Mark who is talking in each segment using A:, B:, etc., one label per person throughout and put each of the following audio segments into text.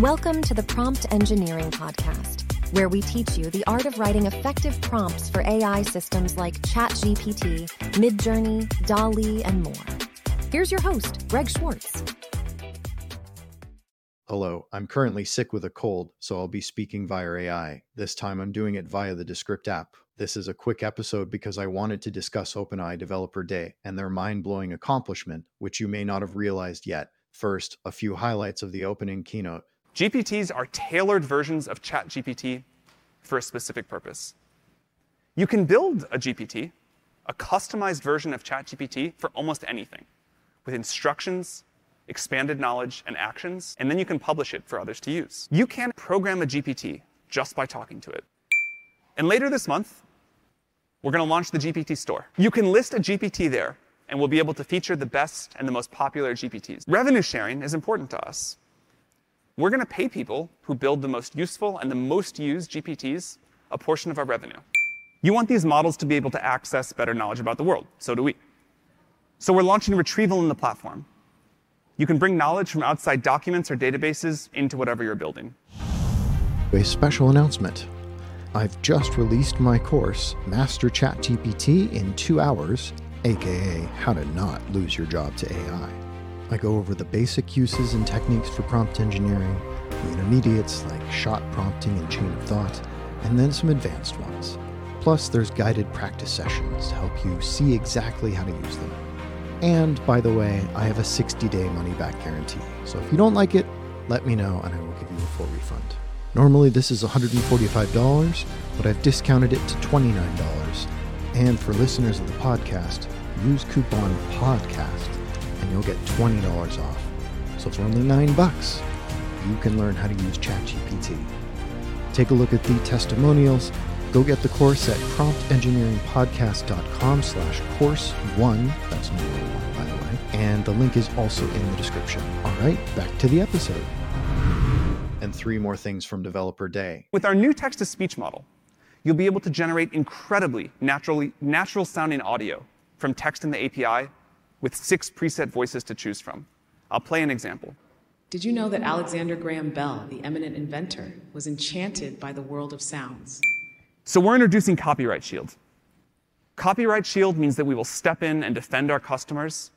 A: Welcome to the Prompt Engineering Podcast, where we teach you the art of writing effective prompts for AI systems like ChatGPT, Midjourney, DALL-E, and more. Here's your host, Greg Schwartz.
B: Hello, I'm currently sick with a cold, so I'll be speaking via AI. This time I'm doing it via the Descript app. This is a quick episode because I wanted to discuss OpenAI Developer Day and their mind blowing accomplishment, which you may not have realized yet. First, a few highlights of the opening keynote.
C: GPTs are tailored versions of ChatGPT for a specific purpose. You can build a GPT, a customized version of ChatGPT for almost anything, with instructions, expanded knowledge, and actions, and then you can publish it for others to use. You can program a GPT just by talking to it. And later this month, we're going to launch the GPT store. You can list a GPT there, and we'll be able to feature the best and the most popular GPTs. Revenue sharing is important to us. We're going to pay people who build the most useful and the most used GPTs a portion of our revenue. You want these models to be able to access better knowledge about the world. So do we. So we're launching retrieval in the platform. You can bring knowledge from outside documents or databases into whatever you're building.
B: A special announcement. I've just released my course, Master Chat ChatGPT in Two Hours, aka How to Not Lose Your Job to AI. I go over the basic uses and techniques for prompt engineering, the intermediates like shot prompting and chain of thought, and then some advanced ones. Plus, there's guided practice sessions to help you see exactly how to use them. And by the way, I have a 60 day money back guarantee, so if you don't like it, let me know and I will give you a full refund. Normally, this is $145, but I've discounted it to $29. And for listeners of the podcast, use coupon PODCAST and you'll get $20 off. So for only 9 bucks, you can learn how to use ChatGPT. Take a look at the testimonials. Go get the course at promptengineeringpodcast.com slash course one. That's number one, by the way. And the link is also in the description. All right, back to the episode and three more things from Developer Day.
C: With our new text to speech model, you'll be able to generate incredibly naturally, natural sounding audio from text in the API with six preset voices to choose from. I'll play an example.
D: Did you know that Alexander Graham Bell, the eminent inventor, was enchanted by the world of sounds?
C: So we're introducing Copyright Shield. Copyright Shield means that we will step in and defend our customers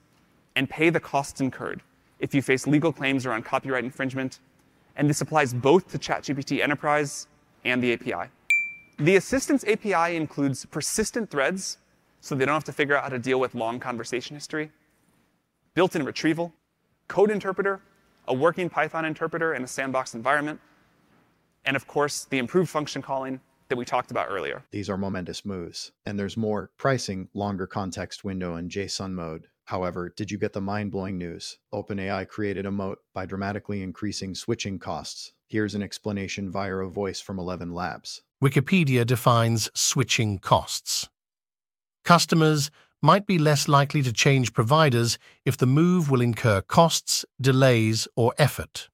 C: and pay the costs incurred if you face legal claims around copyright infringement and this applies both to ChatGPT Enterprise and the API. The Assistants API includes persistent threads, so they don't have to figure out how to deal with long conversation history, built-in retrieval, code interpreter, a working Python interpreter in a sandbox environment, and of course, the improved function calling that we talked about earlier.
B: These are momentous moves. And there's more pricing, longer context window, and JSON mode. However, did you get the mind blowing news? OpenAI created a moat by dramatically increasing switching costs. Here's an explanation via a voice from ElevenLabs.
E: Wikipedia defines switching costs. Customers might be less likely to change providers if the move will incur costs, delays, or effort.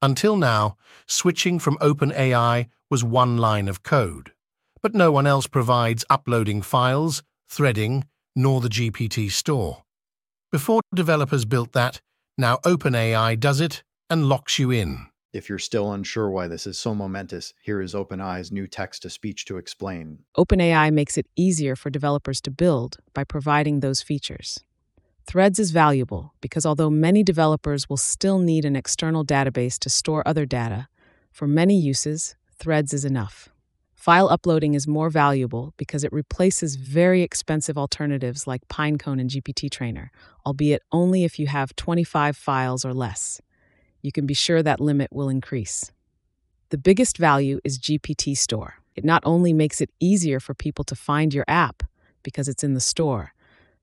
E: Until now, switching from OpenAI was one line of code, but no one else provides uploading files, threading, nor the GPT store. Before developers built that, now OpenAI does it and locks you in.
B: If you're still unsure why this is so momentous, here is OpenAI's new text to speech to explain.
D: OpenAI makes it easier for developers to build by providing those features. Threads is valuable because although many developers will still need an external database to store other data, for many uses, Threads is enough. File uploading is more valuable because it replaces very expensive alternatives like Pinecone and GPT Trainer, albeit only if you have 25 files or less. You can be sure that limit will increase. The biggest value is GPT Store. It not only makes it easier for people to find your app because it's in the store,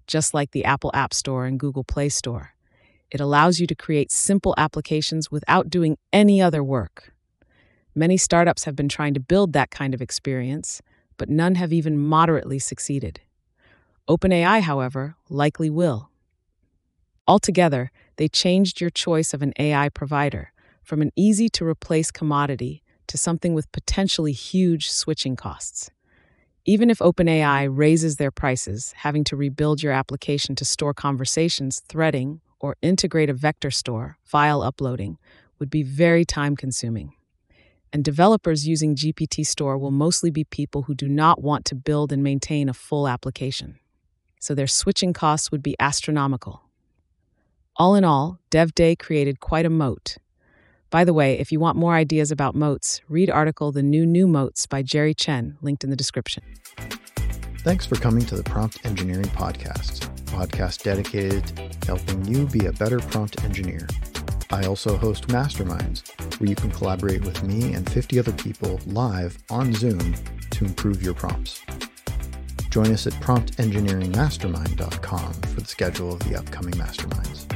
D: just like the Apple App Store and Google Play Store. It allows you to create simple applications without doing any other work. Many startups have been trying to build that kind of experience, but none have even moderately succeeded. OpenAI, however, likely will. Altogether, they changed your choice of an AI provider from an easy to replace commodity to something with potentially huge switching costs. Even if OpenAI raises their prices, having to rebuild your application to store conversations, threading, or integrate a vector store, file uploading, would be very time consuming. And developers using GPT Store will mostly be people who do not want to build and maintain a full application. So their switching costs would be astronomical. All in all, DevDay created quite a moat. By the way, if you want more ideas about moats, read article The New New Moats by Jerry Chen, linked in the description.
B: Thanks for coming to the Prompt Engineering Podcast, podcast dedicated to helping you be a better prompt engineer. I also host masterminds where you can collaborate with me and 50 other people live on Zoom to improve your prompts. Join us at promptengineeringmastermind.com for the schedule of the upcoming masterminds.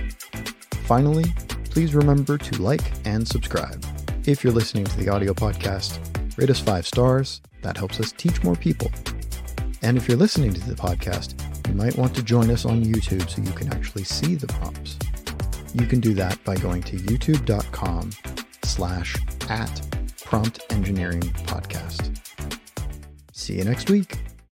B: Finally, please remember to like and subscribe. If you're listening to the audio podcast, rate us five stars. That helps us teach more people. And if you're listening to the podcast, you might want to join us on YouTube so you can actually see the prompts. You can do that by going to youtube.com slash at prompt engineering podcast. See you next week.